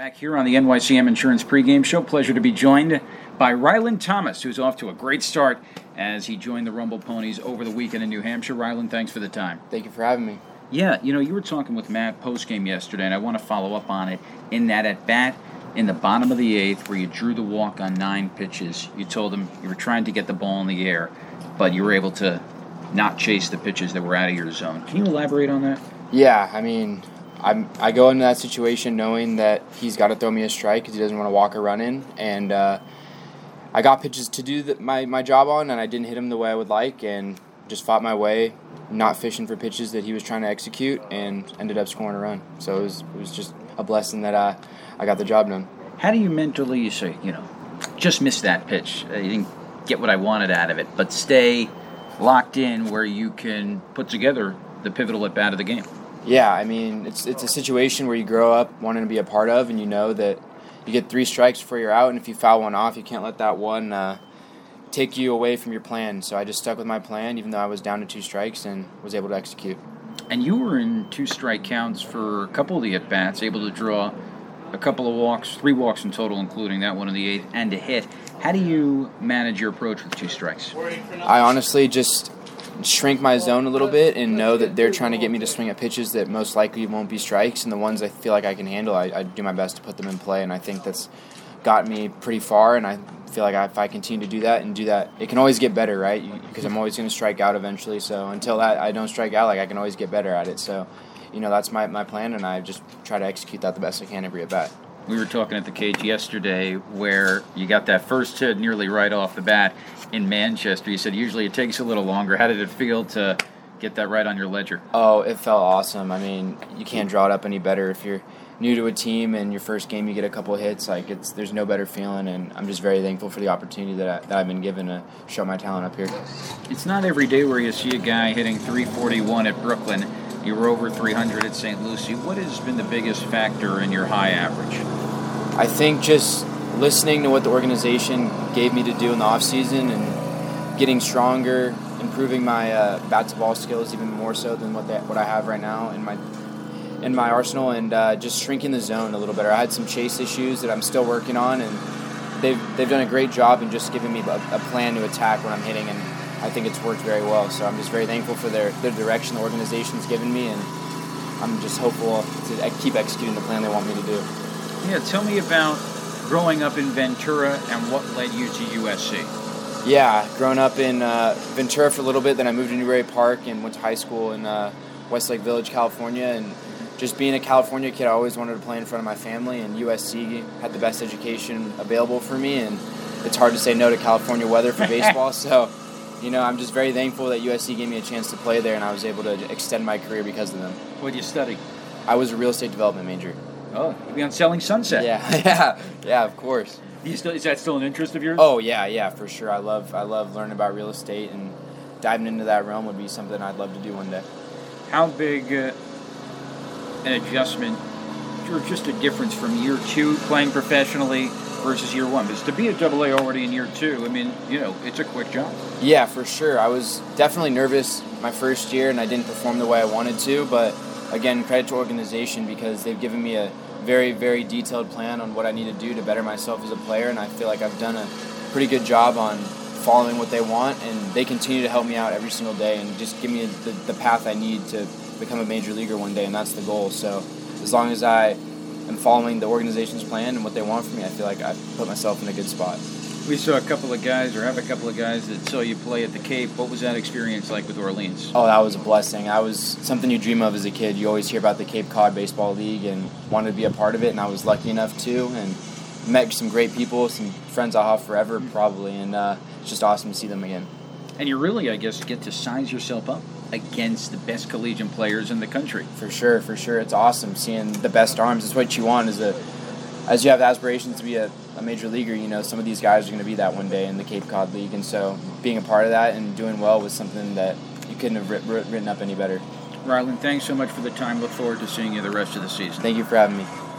Back here on the NYCM Insurance pregame show, pleasure to be joined by Rhylan Thomas, who's off to a great start as he joined the Rumble Ponies over the weekend in New Hampshire. Rhylan, thanks for the time. Thank you for having me. Yeah, you know, you were talking with Matt post game yesterday, and I want to follow up on it. In that at bat in the bottom of the eighth, where you drew the walk on nine pitches, you told him you were trying to get the ball in the air, but you were able to not chase the pitches that were out of your zone. Can you elaborate on that? Yeah, I mean, I'm, I go into that situation knowing that he's got to throw me a strike because he doesn't want to walk a run in, and uh, I got pitches to do the, my my job on, and I didn't hit him the way I would like, and just fought my way, not fishing for pitches that he was trying to execute, and ended up scoring a run. So it was it was just a blessing that I I got the job done. How do you mentally say you know just missed that pitch? Uh, you didn't get what I wanted out of it, but stay locked in where you can put together the pivotal at bat of the game. Yeah, I mean, it's it's a situation where you grow up wanting to be a part of, and you know that you get three strikes before you're out, and if you foul one off, you can't let that one uh, take you away from your plan. So I just stuck with my plan, even though I was down to two strikes, and was able to execute. And you were in two strike counts for a couple of the at bats, able to draw a couple of walks, three walks in total, including that one in the eighth, and a hit. How do you manage your approach with two strikes? I honestly just shrink my zone a little bit and know that they're trying to get me to swing at pitches that most likely won't be strikes, and the ones I feel like I can handle, I, I do my best to put them in play, and I think that's got me pretty far, and I feel like if I continue to do that and do that, it can always get better, right? Because I'm always going to strike out eventually. So until that, I don't strike out, like I can always get better at it. So, you know, that's my, my plan, and I just try to execute that the best I can every at bat. We were talking at the cage yesterday where you got that first hit nearly right off the bat in Manchester. You said usually it takes a little longer. How did it feel to get that right on your ledger? Oh, it felt awesome. I mean, you can't draw it up any better if you're new to a team and your first game you get a couple hits. Like it's there's no better feeling, and I'm just very thankful for the opportunity that, I, that I've been given to show my talent up here. It's not every day where you see a guy hitting 341 at Brooklyn. You were over 300 at St. Lucie. What has been the biggest factor in your high average? I think just listening to what the organization gave me to do in the off season and getting stronger, improving my uh, bat to ball skills even more so than what what I have right now in my in my arsenal, and uh, just shrinking the zone a little better. I had some chase issues that I'm still working on, and they've they've done a great job in just giving me a, a plan to attack when I'm hitting, and I think it's worked very well. So I'm just very thankful for their their direction the organization's given me, and I'm just hopeful to keep executing the plan they want me to do. Yeah, tell me about growing up in Ventura and what led you to USC. Yeah, growing up in uh, Ventura for a little bit, then I moved to Newbury Park and went to high school in uh, Westlake Village, California, and just being a California kid, I always wanted to play in front of my family, and USC had the best education available for me, and it's hard to say no to California weather for baseball. so, you know, I'm just very thankful that USC gave me a chance to play there, and I was able to extend my career because of them. What did you study? I was a real estate development major. Oh, you'll be on Selling Sunset. Yeah, yeah, yeah. Of course. Still, is that still an interest of yours? Oh yeah, yeah, for sure. I love I love learning about real estate and diving into that realm would be something I'd love to do one day. How big uh, an adjustment or just a difference from year two playing professionally versus year one? Because to be a double A already in year two, I mean, you know, it's a quick jump. Yeah, for sure. I was definitely nervous my first year and I didn't perform the way I wanted to, but again, credit to organization because they've given me a very, very detailed plan on what I need to do to better myself as a player, and I feel like I've done a pretty good job on following what they want, and they continue to help me out every single day and just give me the, the path I need to become a major leaguer one day, and that's the goal. So as long as I am following the organization's plan and what they want from me, I feel like I've put myself in a good spot. We saw a couple of guys, or have a couple of guys that saw you play at the Cape. What was that experience like with Orleans? Oh, that was a blessing. I was something you dream of as a kid. You always hear about the Cape Cod Baseball League and wanted to be a part of it, and I was lucky enough to, and met some great people, some friends I'll have forever probably, and uh, it's just awesome to see them again. And you really, I guess, get to size yourself up against the best collegiate players in the country. For sure, for sure, it's awesome seeing the best arms. It's what you want as a as you have aspirations to be a, a major leaguer. You know, some of these guys are going to be that one day in the Cape Cod League, and so being a part of that and doing well was something that you couldn't have writ- written up any better. Rhylan, thanks so much for the time. Look forward to seeing you the rest of the season. Thank you for having me.